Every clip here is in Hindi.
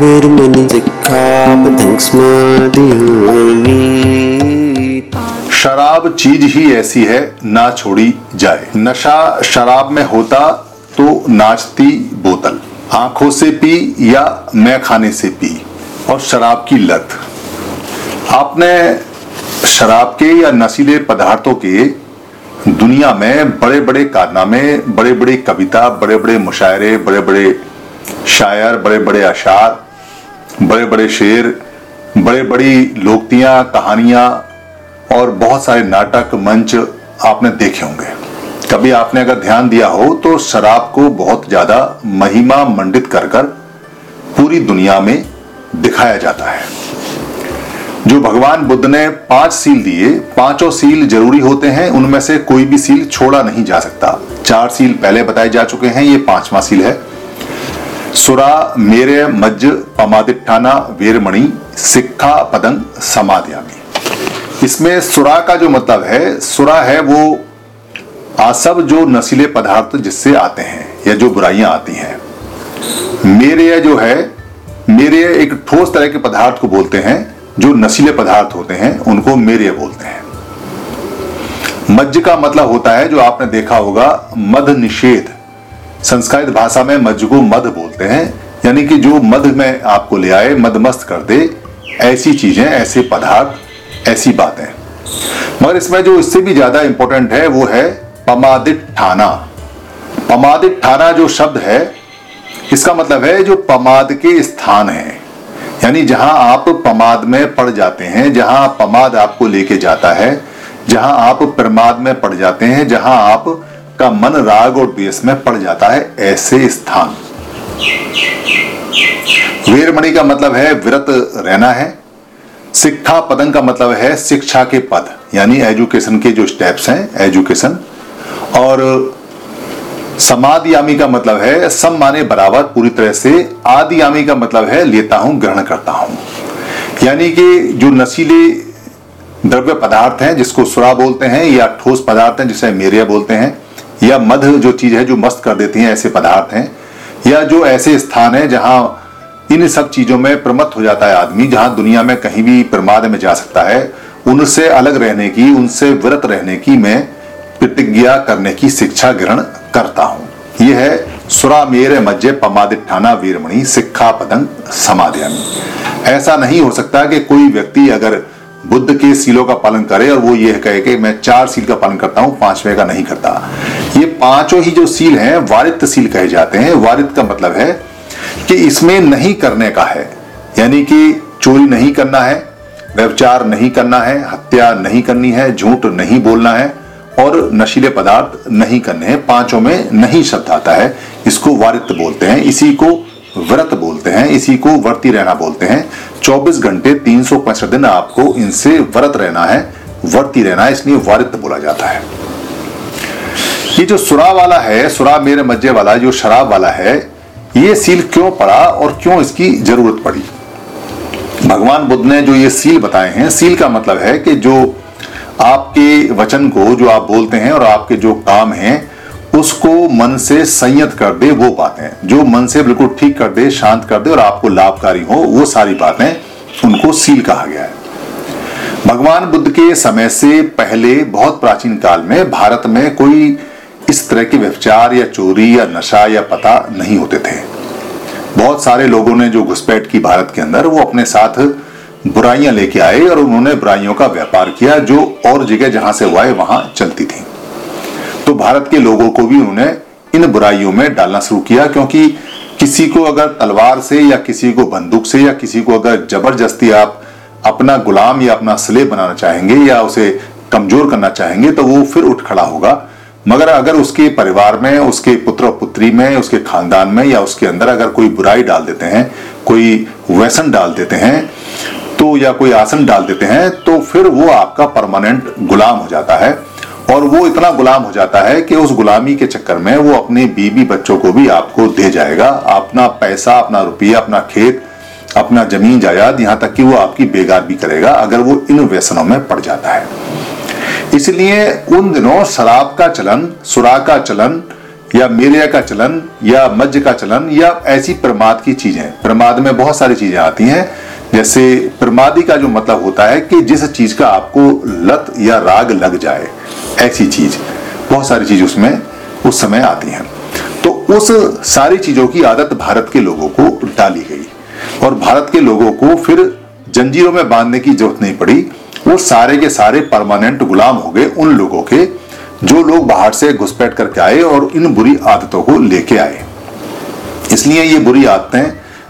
वेर्मणि शराब चीज़ ही ऐसी है, ना छोड़ी जाए। नशा शराब में होता तो नाचती बोतल। आँखों से पी या मैं खाने से पी। और शराब की लत। आपने शराब के या नशीले पदार्थों के दुनिया में बड़े बड़े कारनामे बड़े बड़े कविता बड़े बड़े मुशायरे बड़े बड़े शायर बड़े बड़े अशार बड़े बड़े शेर बड़े बड़ी लोकतियाँ, कहानियाँ और बहुत सारे नाटक, मंच आपने देखे होंगे। कभी आपने अगर ध्यान दिया हो तो शराब को बहुत ज़्यादा महिमा मंडित कर कर पूरी दुनिया में दिखाया जाता है। जो भगवान बुद्ध ने पाँच सील दिए, पाँचों सील ज़रूरी होते हैं, उनमें से कोई भी सील छोड़ा नहीं जा सकता। चार सील पहले बताए जा चुके हैं, ये पांचवा सील है। सुरा, मेरे, मज्ज पमादिठाना वीरमणि, सिक्खा, पदंग, समाध्यामी। इसमें सुरा का जो मतलब है, सुरा है वो आसब जो नशीले पदार्थ जिससे आते हैं, या जो बुराइयाँ आती हैं। मेरे जो है, मेरे एक ठोस तरह के पदार्थ को बोलते हैं, जो नशीले पदार्थ होते हैं, उनको मेरे बोलते हैं। मज्ज का मतलब होता है, जो आपने देखा होगा मध निषेध। संस्कृत भाषा में मज्ज को मध बोलते हैं, यानी कि जो मध में आपको ले आए, मदमस्त कर दे, ऐसी चीज़ें, ऐसे पदार्थ, ऐसी बातें। मगर इसमें जो इससे भी ज़्यादा इंपॉर्टेंट है, वो है पमादित ठाना। पमादित ठाना जो शब्द है, इसका मतलब है जो पमाद के स्थान है। यानी जहाँ आप पमाद में पड़ जाते हैं, जहाँ पमाद आपको लेके जाता है, जहाँ आप प्रमाद में पड़ जाते हैं, जहाँ आप का मन राग और द्वेष में पड़ जाता है, ऐसे स्थान। वीरमणि का मतलब है विरत रहना है। शिक्षा पदन का मतलब है शिक्षा के पद, यानी एजुकेशन के जो स्टेप्स हैं, एजुकेशन। और समाधियामी का मतलब है सम माने बराबर, पूरी तरह से आदियामी का मतलब है लेता हूँ, ग्रहण करता हूँ। यानी कि जो नशीले द्रव्य पदार्थ हैं, जिसको सुरा बोलते हैं या ठोस पदार्थ हैं, जिसे मेरिया बोलते हैं या मध जो चीज़ है जो मस्त कर देती हैं, ऐसे पदार्थ हैं, या जो ऐसे स्थान है जहाँ इन सब चीज़ों में प्रमत्त हो जाता है आदमी, जहाँ दुनिया में कहीं भी प्रमाद में जा सकता है, उनसे अलग रहने की, उनसे व्रत रहने की मैं प्रतिज्ञा करने की शिक्षा ग्रहण करता हूँ। यह है सुरा मेरे मज्जे पमादिठाना वीरमणि सिक्खा पदंग समाध्यामी। ऐसा नहीं हो सकता कि कोई व्यक्ति अगर बुद्ध के सीलों का पालन करे और वो ये कहे कि मैं चार सील का पालन करता हूँ, पांचवे का नहीं करता। ये पाँचों ही जो सील हैं वारित सील कहे जाते हैं। वारित का मतलब है कि इसमें नहीं करने का है। यानी कि चोरी नहीं करना है व्यवचार नहीं करना है, हत्या नहीं करनी है, झूठ नहीं बोलना है और नशीले पदार्थ नहीं करने हैं। पाँचों में नहीं शब्द आता है। इसको वारित बोलते हैं। इसी को व्रत बोलते हैं, इसी को वर्ती रहना बोलते हैं। 24 घंटे तीन दिन आपको इनसे व्रत रहना है, वर्ती रहना है, इसलिए वारित बोला जाता है। ये जो सुरा वाला है, सुरा मेरे मज्जे वाला, जो शराब वाला है, ये सील क्यों पड़ा और क्यों इसकी ज़रूरत पड़ी? भगवान बुद्ध ने जो ये सील बताए हैं, सील का मतलब है कि जो आपके वचन को जो आप बोलते हैं और आपके जो काम हैं उसको मन से संयत कर दे वो बातें। जो मन से बिल्कुल ठीक कर दे, शांत कर दे और आपको लाभकारी हो, वो सारी बातें उनको सील कहा गया है। भगवान बुद्ध के समय से पहले बहुत प्राचीन काल में भारत में कोई इस तरह के व्यवचार या चोरी या नशा या पता नहीं होते थे। बहुत सारे लोगों ने जो घुसपैठ की भारत के अंदर, वो अपने साथ बुराइयाँ लेके आए और उन्होंने बुराइयों का व्यापार किया, जो और जगह जहाँ से हुआ है, वहाँ चलती थी। भारत के लोगों को भी उन्होंने इन बुराइयों में डालना शुरू किया, क्योंकि किसी को अगर तलवार से या किसी को बंदूक से या किसी को अगर ज़बरदस्ती आप अपना गुलाम या अपना स्लेब बनाना चाहेंगे या उसे कमज़ोर करना चाहेंगे तो वो फिर उठ खड़ा होगा। मगर अगर उसके परिवार में, उसके पुत्र पुत्री में, उसके खानदान में या उसके अंदर अगर कोई बुराई डाल देते हैं, कोई व्यसन डाल देते हैं तो या कोई आसन डाल देते हैं तो फिर वो आपका परमानेंट गुलाम हो जाता है। और वो इतना गुलाम हो जाता है कि उस गुलामी के चक्कर में वो अपने बीबी बच्चों को भी आपको दे जाएगा। अपना पैसा, अपना रुपया, अपना खेत, अपना ज़मीन, जायदाद, यहाँ तक कि वो आपकी बेगार भी करेगा, अगर वो इन व्यसनों में पड़ जाता है। इसलिए उन दिनों शराब का चलन, सुरा का चलन, या मेरिया का चलन, या मज्ज का चलन, या ऐसी प्रमाद की चीज़ें, प्रमाद में बहुत सारी चीज़ें आती हैं जैसे प्रमादी का जो मतलब होता है कि जिस चीज़ का आपको लत या राग लग जाए, ऐसी चीज़, बहुत सारी चीज़ उसमें, उस समय आती हैं। तो उस सारी चीज़ों की आदत भारत के लोगों को डाली गई। और भारत के लोगों को फिर जंजीरों में बांधने की ज़रूरत नहीं पड़ी। वो सारे के सारे परमानेंट गुलाम हो गए उन लोगों के, जो लोग बाहर से घुसपैठ करके आए और इन बुरी आदतों को लेके आए। इसलिए ये बुरी आदतें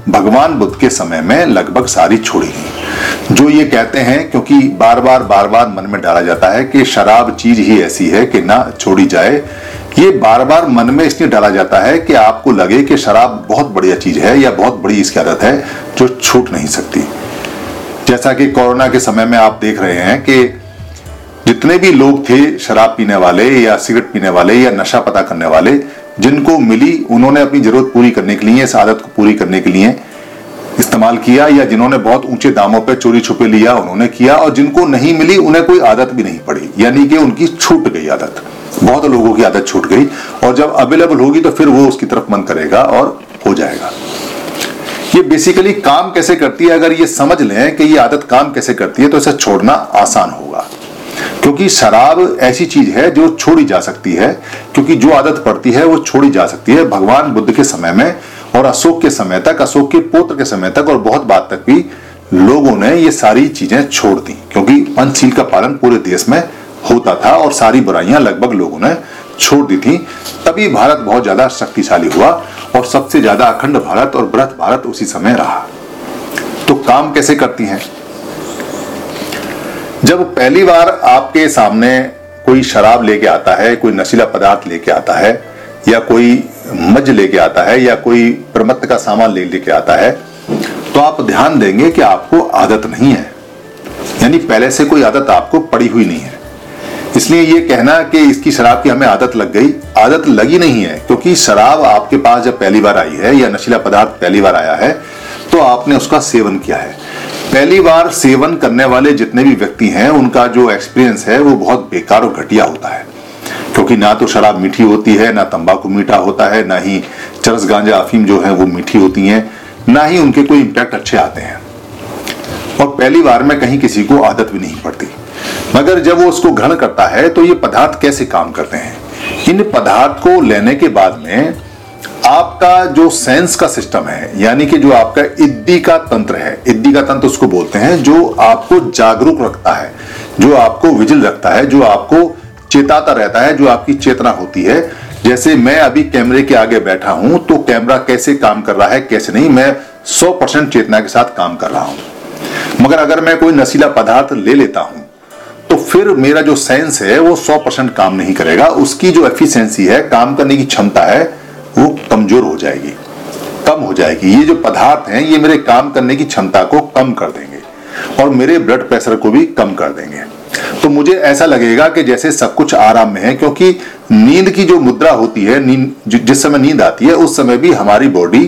भगवान बुद्ध के समय में लगभग सारी छोड़ी गई। जो ये कहते हैं, क्योंकि बार बार बार बार मन में डाला जाता है कि शराब चीज़ ही ऐसी है कि ना छोड़ी जाए। ये बार बार मन में इसलिए डाला जाता है कि आपको लगे कि शराब बहुत बढ़िया चीज़ है या बहुत बड़ी इसकी आदत है जो छूट नहीं सकती। जैसा कि कोरोना के समय में आप देख रहे हैं कि जितने भी लोग थे शराब पीने वाले या सिगरेट पीने वाले या नशा पता करने वाले जिनको मिली उन्होंने अपनी ज़रूरत पूरी करने के लिए इस आदत को पूरी करने के लिए इस्तेमाल किया या जिन्होंने बहुत ऊँचे दामों पर चोरी छुपे लिया उन्होंने किया और जिनको नहीं मिली उन्हें कोई आदत भी नहीं पड़ी। यानी कि उनकी छूट गई आदत। बहुत लोगों की आदत छूट गई और जब अवेलेबल होगी तो फिर वो उसकी तरफ़ मन करेगा और हो जाएगा। ये बेसिकली काम कैसे करती है? अगर ये समझ लें कि ये आदत काम कैसे करती है तो इसे छोड़ना आसान होगा। क्योंकि शराब ऐसी चीज़ है जो छोड़ी जा सकती है, क्योंकि जो आदत पड़ती है वो छोड़ी जा सकती है। भगवान बुद्ध के समय में और अशोक के समय तक, अशोक के पुत्र के समय तक और बहुत बात तक भी लोगों ने ये सारी चीज़ें छोड़ दी, क्योंकि पंचशील का पालन पूरे देश में होता था और सारी बुराइयाँ लगभग लोगों ने छोड़ दी थी। तभी भारत बहुत ज़्यादा शक्तिशाली हुआ और सबसे ज़्यादा अखंड भारत और बृहत भारत उसी समय रहा। तो काम कैसे करती हैं? जब पहली बार आपके सामने कोई शराब लेके आता है, कोई नशीला पदार्थ लेके आता है, या कोई मज लेके आता है, या कोई प्रमत्त का सामान ले लेके आता है तो आप ध्यान देंगे कि आपको आदत नहीं है। यानी पहले से कोई आदत आपको पड़ी हुई नहीं है। इसलिए ये कहना कि इसकी शराब की हमें आदत लग गई, आदत लगी नहीं है, क्योंकि शराब आपके पास जब पहली बार आई है, या नशीला पदार्थ पहली बार आया है तो आपने उसका सेवन किया है। पहली बार सेवन करने वाले जितने भी व्यक्ति हैं, उनका जो एक्सपीरियंस है, वो बहुत बेकार और घटिया होता है। क्योंकि ना तो शराब मीठी होती है, ना तंबाकू मीठा होता है, ना ही चरस गांजा अफीम जो है, वो मीठी होती है, ना ही उनके कोई इम्पैक्ट अच्छे आते हैं। और पहली बार में कहीं किसी को आदत भी नहीं पड़ती। मगर जब वो उसको ग्रहण करता है तो ये पदार्थ कैसे काम करते हैं? इन पदार्थ को लेने के बाद में आपका जो सेंस का सिस्टम है, यानी कि जो आपका इद्दी का तंत्र है, इद्दी का तंत्र उसको बोलते हैं, जो आपको जागरूक रखता है, जो आपको विजिल रखता है, जो आपको चेताता रहता है, जो आपकी चेतना होती है। जैसे मैं अभी कैमरे के आगे बैठा हूँ तो कैमरा कैसे काम कर रहा है, कैसे नहीं, मैं 100 परसेंट चेतना के साथ काम कर रहा हूँ। मगर अगर मैं कोई नशीला पदार्थ ले लेता हूँ तो फिर मेरा जो सेंस है, वो 100 परसेंट काम नहीं करेगा। उसकी जो एफिशिएंसी है, काम करने की क्षमता है कमज़ोर हो जाएगी, कम हो जाएगी। ये जो पदार्थ हैं, ये मेरे काम करने की क्षमता को कम कर देंगे और मेरे ब्लड प्रेशर को भी कम कर देंगे। तो मुझे ऐसा लगेगा कि जैसे सब कुछ आराम में है, क्योंकि नींद की जो मुद्रा होती है, नींद जिस समय नींद आती है, उस समय भी हमारी बॉडी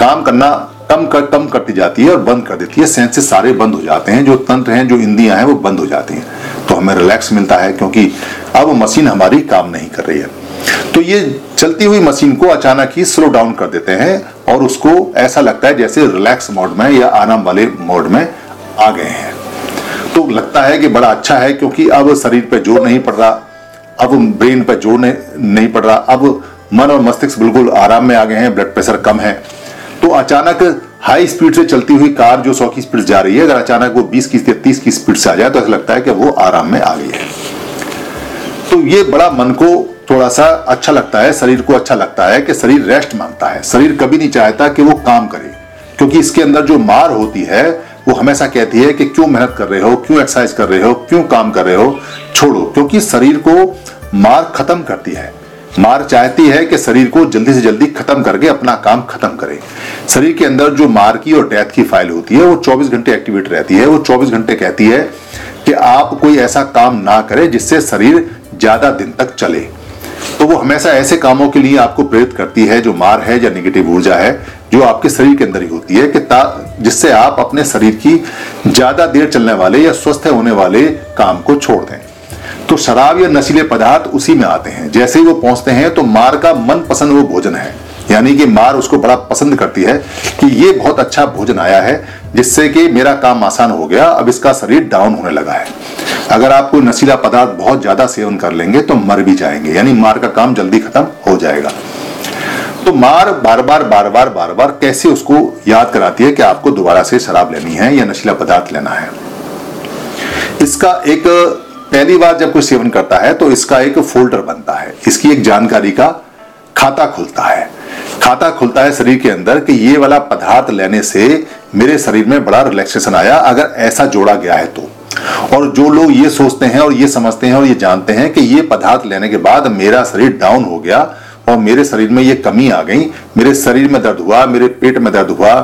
काम करना कम कर, कम करती जाती है और बंद कर देती है। सेंसेस सारे बंद हो जाते हैं, जो तंत्र हैं, जो इंदियाँ हैं, वो बंद हो जाती हैं। तो हमें रिलैक्स मिलता है, क्योंकि अब मशीन हमारी काम नहीं कर रही है। तो ये चलती हुई मशीन को अचानक ही स्लो डाउन कर देते हैं और उसको ऐसा लगता है जैसे रिलैक्स मोड में या आराम वाले मोड में आ गए हैं। तो लगता है कि बड़ा अच्छा है क्योंकि अब शरीर पर ज़ोर नहीं पड़ रहा, अब ब्रेन पर ज़ोर नहीं पड़ रहा, अब मन और मस्तिष्क बिल्कुल आराम में आ गए हैं ब्लड प्रेशर कम है। तो अचानक हाई स्पीड से चलती हुई कार जो सौ की स्पीड जा रही है, अगर अचानक वो बीस की या तीस की स्पीड से आ जाए तो ऐसा लगता है कि वो आराम में आ गई है। तो ये बड़ा मन को थोड़ा सा अच्छा लगता है, शरीर को अच्छा लगता है कि शरीर रेस्ट माँगता है। शरीर कभी नहीं चाहता कि वो काम करे, क्योंकि इसके अंदर जो मार होती है, वो हमेशा कहती है कि क्यों मेहनत कर रहे हो, क्यों एक्सरसाइज कर रहे हो, क्यों काम कर रहे हो, छोड़ो, क्योंकि शरीर को मार खत्म करती है। मार चाहती है कि शरीर को जल्दी से जल्दी खत्म करके अपना काम खत्म करे। शरीर के अंदर जो मार की और डेथ की फ़ाइल होती है, वो 24 घंटे एक्टिवेट रहती है। वो 24 घंटे कहती है कि आप कोई ऐसा काम ना करें जिससे शरीर ज़्यादा दिन तक चले। तो वो हमेशा ऐसे कामों के लिए आपको प्रेरित करती है, जो मार है या निगेटिव ऊर्जा है, जो आपके शरीर के अंदर ही होती है, कि जिससे आप अपने शरीर की ज़्यादा देर चलने वाले या स्वस्थ होने वाले काम को छोड़ दें। तो शराब या नशीले पदार्थ उसी में आते हैं। जैसे ही वो पहुँचते हैं तो मार का मन पसंद वो भोजन है। यानी कि मार उसको बड़ा पसंद करती है कि ये बहुत अच्छा भोजन आया है जिससे कि मेरा काम आसान हो गया, अब इसका शरीर डाउन होने लगा है। अगर आप कोई नशीला पदार्थ बहुत ज़्यादा सेवन कर लेंगे तो मर भी जाएँगे, यानी मार का काम जल्दी खत्म हो जाएगा। तो मार बार बार बार बार बार बार कैसे उसको याद कराती है कि आपको दोबारा से शराब लेनी है या नशीला पदार्थ लेना है? इसका एक, पहली बार जब कोई सेवन करता है तो इसका एक फोल्डर बनता है। इसकी एक जानकारी का खाता खुलता है। खाता खुलता है शरीर के अंदर कि ये वाला पदार्थ लेने से मेरे शरीर में बड़ा रिलैक्सेशन आया, अगर ऐसा जोड़ा गया है तो। और जो लोग ये सोचते हैं और ये समझते हैं और ये जानते हैं कि ये पदार्थ लेने के बाद मेरा शरीर डाउन हो गया और मेरे शरीर में ये कमी आ गई, मेरे शरीर में दर्द हुआ, मेरे पेट में दर्द हुआ,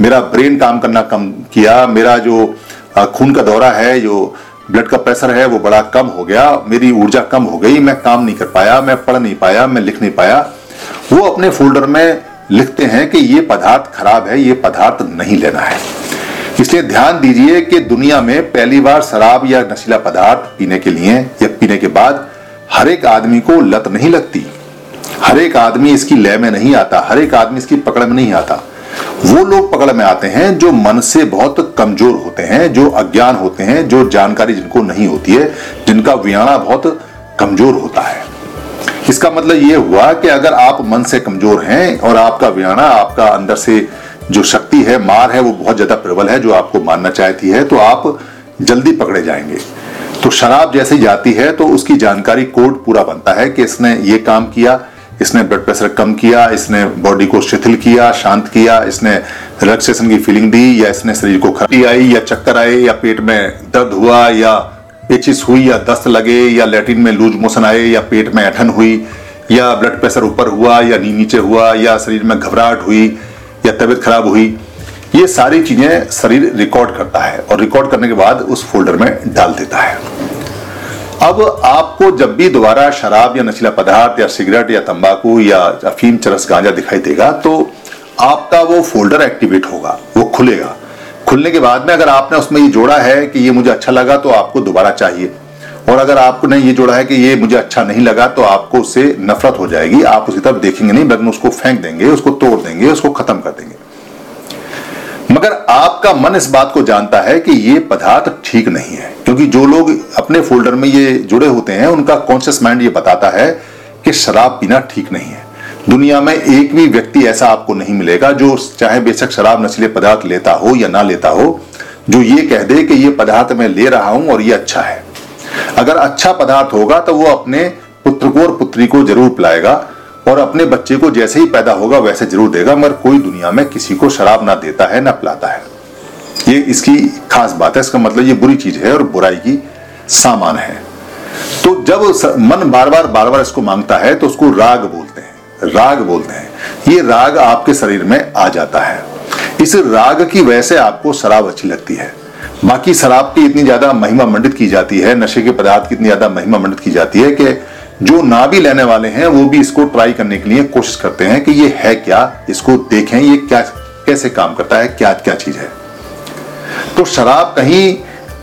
मेरा ब्रेन काम करना कम किया, मेरा जो खून का दौरा है, जो ब्लड का प्रेशर है, वो बड़ा कम हो गया, मेरी ऊर्जा कम हो गई, मैं काम नहीं कर पाया, मैं पढ़ नहीं पाया, मैं लिख नहीं पाया। वो अपने फोल्डर में लिखते हैं कि ये पदार्थ खराब है, ये पदार्थ नहीं लेना है। इसलिए ध्यान दीजिए कि दुनिया में पहली बार शराब या नशीला पदार्थ पीने के लिए या पीने के बाद हर एक आदमी को लत नहीं लगती। हर एक आदमी इसकी लय में नहीं आता, हर एक आदमी इसकी पकड़ में नहीं आता। वो लोग पकड़ में आते हैं जो मन से बहुत कमज़ोर होते हैं, जो अज्ञान होते हैं, जो जानकारी जिनको नहीं होती है, जिनका वियाणा बहुत कमज़ोर होता है। इसका मतलब ये हुआ कि अगर आप मन से कमज़ोर हैं और आपका वियाणा आपका अंदर से जो शक्ति है, मार है, वो बहुत ज़्यादा प्रबल है, जो आपको मारना चाहती है तो आप जल्दी पकड़े जाएँगे। तो शराब जैसे जाती है तो उसकी जानकारी कोड पूरा बनता है कि इसने ये काम किया, इसने ब्लड प्रेशर कम किया, इसने बॉडी को शिथिल किया, शांत किया, इसने रिलैक्सेशन की फीलिंग दी, या इसने शरीर को खराबी आई या चक्कर आए, या पेट में दर्द हुआ, या पेचिस हुई या दस्त लगे या लेटिन में लूज मोशन आए या पेट में ऐठन हुई या ब्लड प्रेशर ऊपर हुआ या नी नीचे हुआ या शरीर में घबराहट हुई या तबीयत खराब हुई, ये सारी चीज़ें शरीर रिकॉर्ड करता है और रिकॉर्ड करने के बाद उस फोल्डर में डाल देता है। अब आपको जब भी दोबारा शराब या नशीला पदार्थ या सिगरेट या तंबाकू या अफीम चरस गांजा दिखाई देगा तो आपका वो फोल्डर एक्टिवेट होगा, वो खुलेगा। खुलने के बाद में अगर आपने उसमें ये जोड़ा है कि ये मुझे अच्छा लगा तो आपको दोबारा चाहिए। और अगर आपने ये जोड़ा है कि ये मुझे अच्छा नहीं लगा तो आपको उससे नफरत हो जाएगी। आप उसकी तरफ़ देखेंगे नहीं, बल्कि उसको फेंक देंगे, उसको तोड़ देंगे, उसको खत्म कर देंगे। मगर आपका मन इस बात को जानता है कि ये पदार्थ ठीक नहीं है। क्योंकि जो लोग अपने फोल्डर में ये जुड़े होते हैं, उनका कॉन्शियस माइंड ये बताता है कि शराब पीना ठीक नहीं है। दुनिया में एक भी व्यक्ति ऐसा आपको नहीं मिलेगा जो चाहे बेशक शराब नशीले पदार्थ लेता हो या ना लेता हो, जो ये कह दे कि ये पदार्थ मैं ले रहा हूँ और ये अच्छा है। अगर अच्छा पदार्थ होगा तो वो अपने पुत्र को और पुत्री को ज़रूर पिलाएगा और अपने बच्चे को जैसे ही पैदा होगा वैसे ज़रूर देगा, मगर कोई दुनिया में किसी को शराब ना देता है, ना पिलाता है। ये इसकी खास बात है, इसका मतलब ये बुरी चीज़ है और बुराई की सामान है। तो जब मन बार बार बार बार इसको माँगता है तो उसको राग बोलते हैं। राग बोलते हैं। ये राग आपके शरीर में आ जाता है। इस राग की वजह से आपको शराब अच्छी लगती है। बाकी शराब की इतनी ज़्यादा महिमा मंडित की जाती है, नशे के पदार्थ की इतनी ज़्यादा महिमा मंडित की जाती है कि जो ना भी लेने वाले हैं, वो भी इसको ट्राई करने के लिए कोशिश करते हैं कि ये है क्या, इसको देखें, ये क्या, कैसे काम करता है, क्या क्या चीज़ है। तो शराब कहीं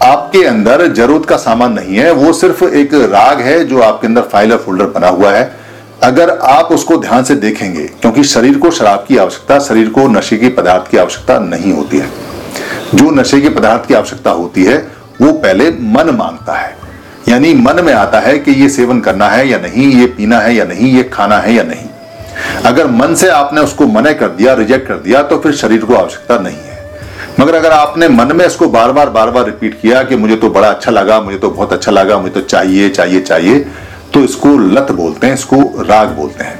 आपके अंदर ज़रूरत का सामान नहीं है, वो सिर्फ़ एक राग है जो आपके अंदर फ़ाइल और फोल्डर बना हुआ है। अगर आप उसको ध्यान से देखेंगे, क्योंकि शरीर को शराब की आवश्यकता, शरीर को नशे की पदार्थ की आवश्यकता नहीं होती है। जो नशे के पदार्थ की आवश्यकता होती है, वो पहले मन माँगता है। यानी मन में आता है कि ये सेवन करना है या नहीं, ये पीना है या नहीं, ये खाना है या नहीं। अगर मन से आपने उसको मना कर दिया, रिजेक्ट कर दिया तो फिर शरीर को आवश्यकता नहीं है। मगर अगर आपने मन में इसको बार बार बार बार रिपीट किया कि मुझे तो बड़ा अच्छा लगा, मुझे तो बहुत अच्छा लगा, मुझे तो चाहिए चाहिए चाहिए तो इसको लत बोलते हैं, इसको राग बोलते हैं।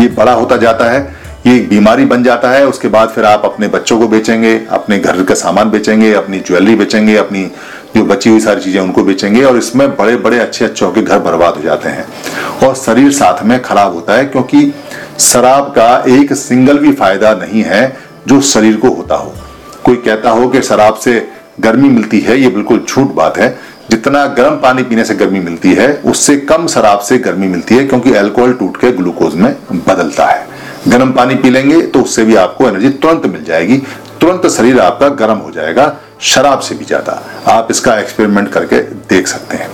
ये बड़ा होता जाता है, ये एक बीमारी बन जाता है, उसके बाद फिर आप अपने बच्चों को बेचेंगे, अपने घर का सामान बेचेंगे, अपनी ज्वेलरी बेचेंगे, अपनी जो बची हुई सारी चीज़ें उनको बेचेंगे और इसमें बड़े बड़े अच्छे अच्छों के घर बर्बाद हो जाते हैं। और शरीर साथ में खराब होता है क्योंकि शराब का एक सिंगल भी फ़ायदा नहीं है जो शरीर को होता हो। कोई कहता हो कि शराब से गर्मी मिलती है, ये बिल्कुल झूठ बात है जितना गर्म पानी पीने से गर्मी मिलती है, उससे कम शराब से गर्मी मिलती है, क्योंकि अल्कोहल टूट के ग्लूकोज में बदलता है। गर्म पानी पी लेंगे तो उससे भी आपको एनर्जी तुरंत मिल जाएगी। तुरंत शरीर आपका गर्म हो जाएगा, शराब से भी ज़्यादा। आप इसका एक्सपेरिमेंट करके देख सकते हैं।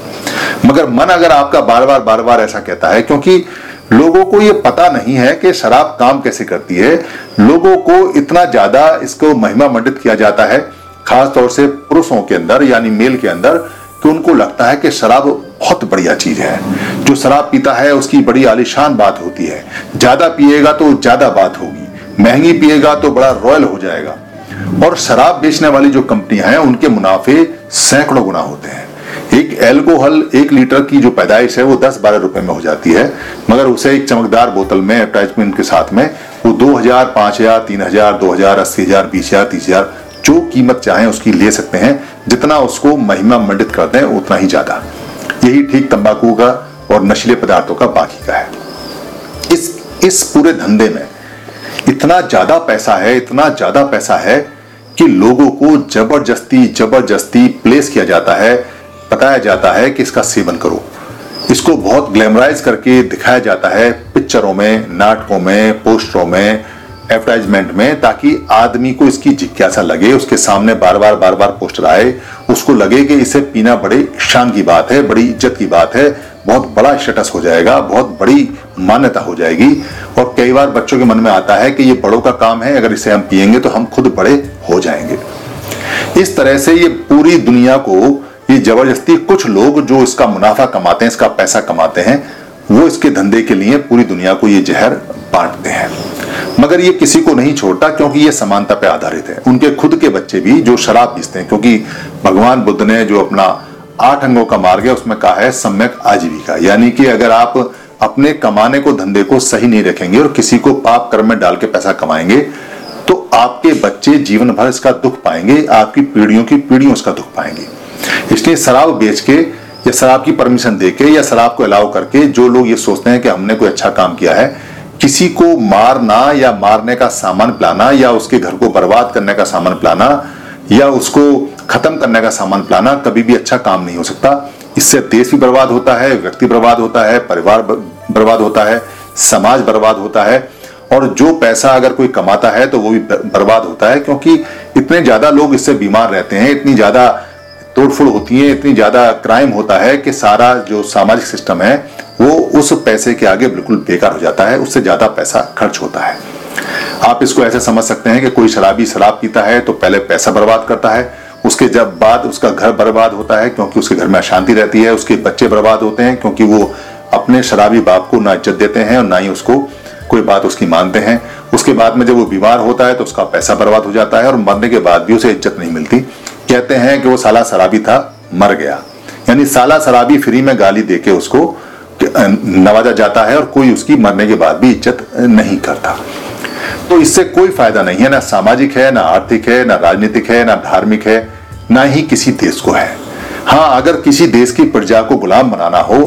मगर मन अगर आपका बार बार बार बार ऐसा कहता है, क्योंकि लोगों को ये पता नहीं है कि शराब काम कैसे करती है, लोगों को इतना ज़्यादा इसको महिमा मंडित किया जाता है खास तौर से पुरुषों के अंदर, यानी मेल के अंदर कि उनको लगता है कि शराब बहुत बढ़िया चीज़ है। जो शराब पीता है, उसकी बड़ी आलिशान बात होती है। ज़्यादा पिएगा तो ज़्यादा बात होगी। महँगी पिएगा तो बड़ा रॉयल हो जाएगा। और शराब बेचने वाली जो कंपनियाँ हैं, उनके मुनाफे सैकड़ों गुना होते हैं। एक एल्कोहल एक लीटर की जो पैदाइश है, वो दस बारह रुपए में हो जाती है। मगर उसे एक चमकदार बोतल में अटैचमेंट के साथ में, वो दो हज़ार, पाँच हज़ार, तीन हज़ार, दो हज़ार, अस्सी हज़ार, बीस हज़ार, तीस हज़ार, जो कीमत चाहे, उसकी ले सकते हैं। जितना उसको महिमा मंडित करते हैं, उतना ही ज़्यादा। यही ठीक तंबाकू का और नशीले पदार्थों का बाकी का है। इस इस पूरे धंधे में इतना ज़्यादा पैसा है, इतना ज़्यादा पैसा है कि लोगों को ज़बरदस्ती ज़बरदस्ती प्लेस किया जाता है, बताया जाता है कि इसका सेवन करो। इसको बहुत ग्लैमराइज करके दिखाया जाता है पिक्चरों में, नाटकों में, पोस्टरों में एडवर्टाइजमेंट में ताकि आदमी को इसकी जिज्ञासा लगे, उसके सामने बार बार बार बार पोस्टर आए उसको लगे कि इसे पीना बड़े शान की बात है, बड़ी इज़्ज़त की बात है, बहुत बड़ा स्टेटस हो जाएगा, बहुत बड़ी मान्यता हो जाएगी। और कई बार बच्चों के मन में आता है कि ये बड़ों का काम है, अगर इसे हम पिएँगे तो हम खुद बड़े हो जाएँगे। इस तरह से ये पूरी दुनिया को, ये ज़बरदस्ती कुछ लोग जो इसका मुनाफा कमाते हैं, इसका पैसा कमाते हैं, वो इसके धंधे के लिए पूरी दुनिया को ये जहर बांटते हैं। मगर ये किसी को नहीं छोड़ता क्योंकि ये समानता पे आधारित है। उनके खुद के बच्चे भी जो शराब पीसते हैं, क्योंकि भगवान बुद्ध ने जो अपना आठ अंगों का मार्ग है, उसमें कहा है सम्यक आजीविका। यानी कि अगर आप अपने कमाने को, धंधे को सही नहीं रखेंगे और किसी को पाप कर्म में डाल के पैसा कमाएँगे तो आपके बच्चे जीवन भर इसका दुख पाएँगे, आपकी पीढ़ियों की पीढ़ियों इसका दुख पाएँगे। इसलिए शराब बेच के या शराब की परमिशन दे के या शराब को अलाउ करके जो लोग ये सोचते हैं कि हमने कोई अच्छा काम किया है किसी को मारना या मारने का सामान पिलाना या उसके घर को बर्बाद करने का सामान पिलाना या उसको खत्म करने का सामान पिलाना कभी भी अच्छा काम नहीं हो सकता। इससे देश भी बर्बाद होता है, व्यक्ति बर्बाद होता है, परिवार बर्बाद होता है, समाज बर्बाद होता है और जो पैसा अगर कोई कमाता है तो वो भी बर्बाद होता है क्योंकि इतने ज़्यादा लोग इससे बीमार रहते हैं, इतनी ज़्यादा तोड़फोड़ होती है, इतनी ज़्यादा क्राइम होता है कि सारा जो सामाजिक सिस्टम है वो उस पैसे के आगे बिल्कुल बेकार हो जाता है, उससे ज़्यादा पैसा खर्च होता है। आप इसको ऐसे समझ सकते हैं कि कोई शराबी शराब पीता है तो पहले पैसा बर्बाद करता है, उसके जब बाद उसका घर बर्बाद होता है, क्योंकि उसके घर में अशांति रहती है, उसके बच्चे बर्बाद होते हैं, क्योंकि वो अपने शराबी बाप को ना इज़्ज़त देते हैं और ना ही उसको कोई बात उसकी मानते हैं। उसके बाद में जब वो बीमार होता है तो उसका पैसा बर्बाद हो जाता है और मरने के बाद भी उसे इज़्ज़त नहीं मिलती। कहते हैं कि वो साला शराबी था, मर गया। यानी साला शराबी फ्री में गाली देके उसको नवाजा जाता है और कोई उसकी मरने के बाद भी इज़्ज़त नहीं करता। तो इससे कोई फ़ायदा नहीं है, ना सामाजिक है, ना आर्थिक है, ना राजनीतिक है, ना धार्मिक है, ना ही किसी देश को है। हाँ अगर किसी देश की प्रजा को गुलाम बनाना हो,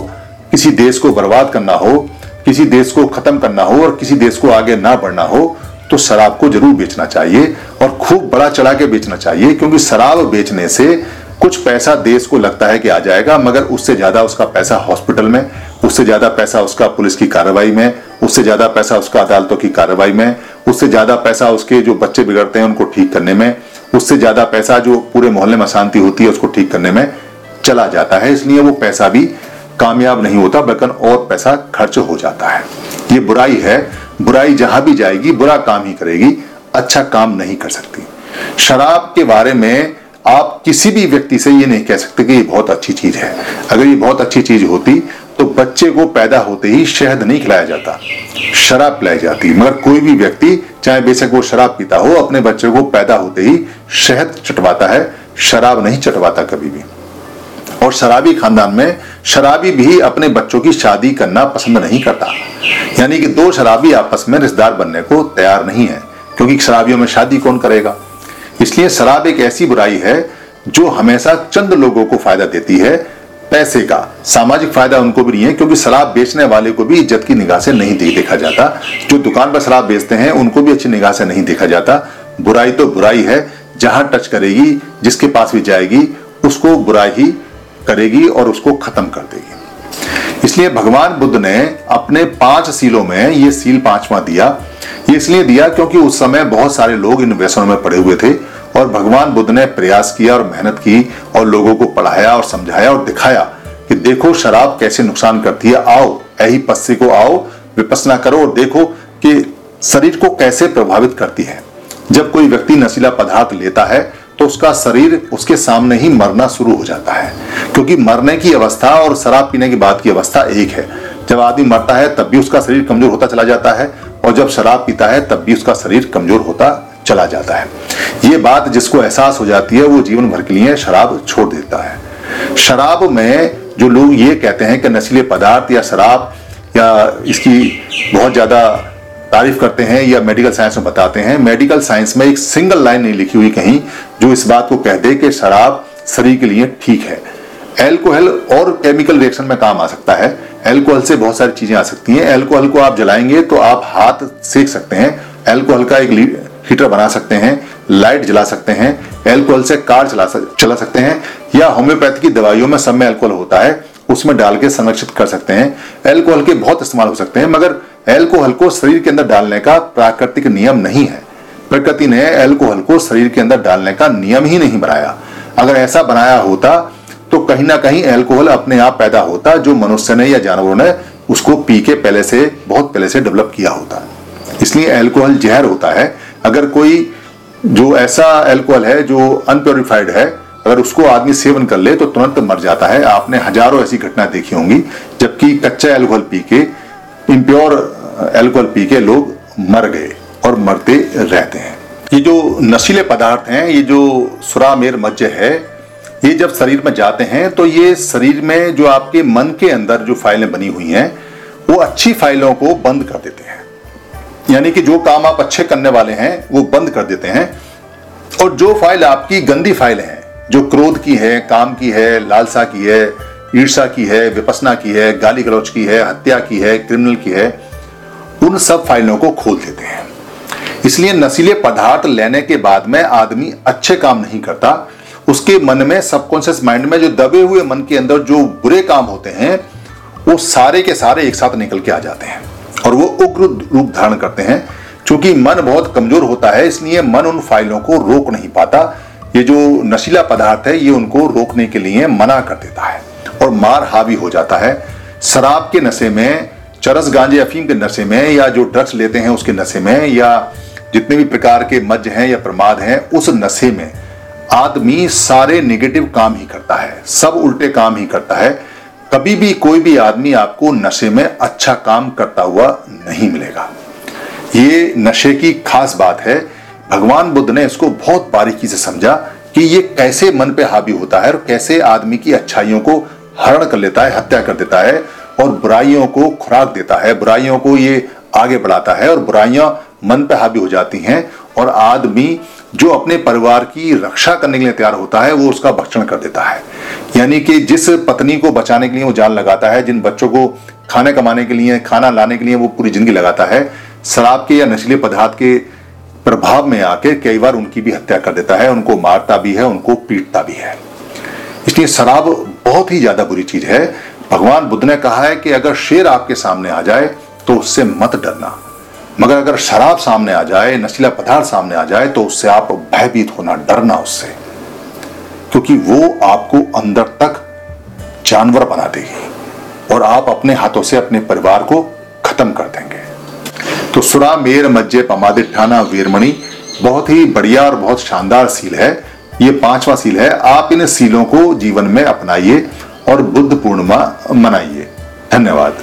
किसी देश को बर्बाद करना हो, किसी देश को खत्म करना हो और किसी देश को आगे ना बढ़ना हो तो शराब को ज़रूर बेचना चाहिए और खूब बड़ा चढ़ा के बेचना चाहिए, क्योंकि शराब बेचने से कुछ पैसा देश को लगता है कि आ जाएगा, मगर उससे ज़्यादा उसका पैसा हॉस्पिटल में उससे ज़्यादा पैसा उसका पुलिस की कार्रवाई में, उससे ज़्यादा पैसा उसका अदालतों की कार्रवाई में, उससे ज़्यादा पैसा उसके जो बच्चे बिगड़ते हैं उनको ठीक करने में, उससे ज़्यादा पैसा जो पूरे मोहल्ले में शांति होती है उसको ठीक करने में चला जाता है। इसलिए वो पैसा भी कामयाब नहीं होता, बल्कि और पैसा खर्च हो जाता है। ये बुराई है। बुराई जहाँ भी जाएगी, बुरा काम ही करेगी अच्छा काम नहीं कर सकती। शराब के बारे में आप किसी भी व्यक्ति से ये नहीं कह सकते कि ये बहुत अच्छी चीज़ है। अगर ये बहुत अच्छी चीज़ होती तो बच्चे को पैदा होते ही शहद नहीं खिलाया जाता, शराब पिलाई जाती। मगर कोई भी व्यक्ति, चाहे बेशक वो शराब पीता हो, अपने बच्चे को पैदा होते ही शहद चटवाता है, शराब नहीं चटवाता कभी भी। और शराबी खानदान में शराबी भी अपने बच्चों की शादी करना पसंद नहीं करता। यानी कि दो शराबी आपस में रिश्तेदार बनने को तैयार नहीं है, क्योंकि शराबियों में शादी कौन करेगा? इसलिए शराब एक ऐसी बुराई है, जो हमेशा चंद लोगों को फ़ायदा देती है पैसे का। सामाजिक फ़ायदा उनको भी नहीं है, क्योंकि शराब बेचने वाले को भी इज़्ज़त की निगाह से नहीं देखा जाता। जो दुकान पर शराब बेचते हैं, उनको भी अच्छी निगाह से नहीं देखा जाता। बुराई तो बुराई है, जहाँ टच करेगी, जिसके पास भी जाएगी, उसको बुराई ही करेगी और उसको खत्म कर देगी। इसलिए भगवान बुद्ध ने अपने पाँच सीलों में ये सील पांचवा दिया। ये इसलिए दिया क्योंकि उस समय बहुत सारे लोग इन व्यसनों में पड़े हुए थे। और भगवान बुद्ध ने प्रयास किया और मेहनत की और लोगों को पढ़ाया और समझाया और दिखाया कि देखो शराब कैसे नुकसान करती है, आओ यही पस्सी को आओ, विपसना करो और देखो कि शरीर को कैसे प्रभावित करती है। जब कोई व्यक्ति नशीला पदार्थ लेता है तो उसका शरीर उसके सामने ही मरना शुरू हो जाता है, क्योंकि मरने की अवस्था और शराब पीने की बात की अवस्था एक है। जब आदमी मरता है, तब भी उसका शरीर कमज़ोर होता चला जाता है, और जब शराब पीता है, तब भी उसका शरीर कमज़ोर होता चला जाता है। ये बात जिसको एहसास हो जाती है, वो जीवन भर के लिए शराब छोड़ देता है। शराब में जो लोग ये कहते हैं कि नशीले पदार्थ या शराब या इसकी बहुत ज़्यादा तारीफ़ करते हैं या मेडिकल साइंस में बताते हैं मेडिकल साइंस में एक सिंगल लाइन नहीं लिखी हुई कहीं जो इस बात को कह दे कि शराब शरीर के लिए ठीक है। एल्कोहल और केमिकल रिएक्शन में काम आ सकता है। एल्कोहल से बहुत सारी चीज़ें आ सकती हैं। एल्कोहल को आप जलाएँगे तो आप हाथ सेक सकते हैं। एल्कोहल का एक हीटर बना सकते हैं। लाइट जला सकते हैं एल्कोहल से कार चला सक, चला सकते हैं या होम्योपैथी की दवाइयों में सब में एल्कोहल होता है उसमें डाल के संरक्षित कर सकते हैं। एल्कोहल के बहुत इस्तेमाल हो सकते हैं मगर एल्कोहल को शरीर के अंदर डालने का प्राकृतिक नियम नहीं है। प्रकृति ने एल्कोहल को शरीर के अंदर डालने का नियम ही नहीं बनाया। अगर ऐसा बनाया होता तो कहीं ना कहीं एल्कोहल अपने आप पैदा होता जो मनुष्य ने या जानवरों ने उसको पी के पहले से बहुत पहले से डेवलप किया होता। इसलिए एल्कोहल जहर होता है। अगर कोई जो ऐसा एल्कोहल है, जो अनप्योरिफाइड है, अगर उसको आदमी सेवन कर ले तो तुरंत मर जाता है। आपने हज़ारों ऐसी घटना देखी होंगी, जबकि कच्चा एल्कोहल पी के इम्प्योर एल्कोहल पी के लोग मर गए और मरते रहते हैं। ये जो नशीले पदार्थ हैं, ये जो सुरामेर मज्ज है, ये जब शरीर में जाते हैं तो ये शरीर में जो आपके मन के अंदर जो फाइलें बनी हुई हैं, वो अच्छी फाइलों को बंद कर देते हैं। यानी कि जो काम आप अच्छे करने वाले हैं, वो बंद कर देते हैं। और जो फ़ाइल आपकी गंदी फ़ाइल है, जो क्रोध की है, काम की है, लालसा की है ईर्षा की है, विपसना की है, गाली गलौच की है, हत्या की है, क्रिमिनल की है, उन सब फाइलों को खोल देते हैं। इसलिए नशीले पदार्थ लेने के बाद में आदमी अच्छे काम नहीं करता। उसके मन में, सबकॉन्शियस माइंड में जो दबे हुए मन के अंदर जो बुरे काम होते हैं, वो सारे के सारे एक साथ निकल के आ जाते हैं। वो उग्र रूप धारण करते हैं। क्योंकि मन बहुत कमज़ोर होता है, इसलिए मन उन फाइलों को रोक नहीं पाता। ये जो नशीला पदार्थ है, ये उनको रोकने के लिए मना कर देता है और मार हावी हो जाता है। शराब के नशे में, चरस गांजे अफीम के नशे में, या जो ड्रग्स लेते हैं उसके नशे में, या जितने भी प्रकार के मज हैं या प्रमाद हैं, उस नशे में आदमी सारे नेगेटिव काम ही करता है। सब उल्टे काम ही करता है। कभी भी कोई भी आदमी आपको नशे में अच्छा काम करता हुआ नहीं मिलेगा। ये नशे की खास बात है। भगवान बुद्ध ने इसको बहुत बारीकी से समझा कि ये कैसे मन पे हावी होता है और कैसे आदमी की अच्छाइयों को हरण कर लेता है, हत्या कर देता है और बुराइयों को खुराक देता है। बुराइयों को ये आगे बढ़ाता है और बुराइयाँ मन पे हावी हो जाती हैं और आदमी जो अपने परिवार की रक्षा करने के लिए तैयार होता है, वो उसका भक्षण कर देता है। यानी कि जिस पत्नी को बचाने के लिए वो जान लगाता है, जिन बच्चों को खाने कमाने के लिए, खाना लाने के लिए वो पूरी ज़िंदगी लगाता है, शराब के या नशीले पदार्थ के प्रभाव में आके कई बार उनकी भी हत्या कर देता है, उनको मारता भी है, उनको पीटता भी है। इसलिए शराब बहुत ही ज़्यादा बुरी चीज़ है। भगवान बुद्ध ने कहा है कि अगर शेर आपके सामने आ जाए तो उससे मत डरना। मगर अगर शराब सामने आ जाए, नशीला पदार्थ सामने आ जाए तो उससे आप भयभीत होना, डरना उससे। क्योंकि वो आपको अंदर तक जानवर बना देगी और आप अपने हाथों से अपने परिवार को खत्म कर देंगे। तो सुरा मेर मज्जे पमादिठाना वीरमणि, बहुत ही बढ़िया और बहुत शानदार सील है। ये पांचवा सील है। आप इन सीलों को जीवन में अपनाइए और बुद्ध पूर्णिमा मनाइए। धन्यवाद।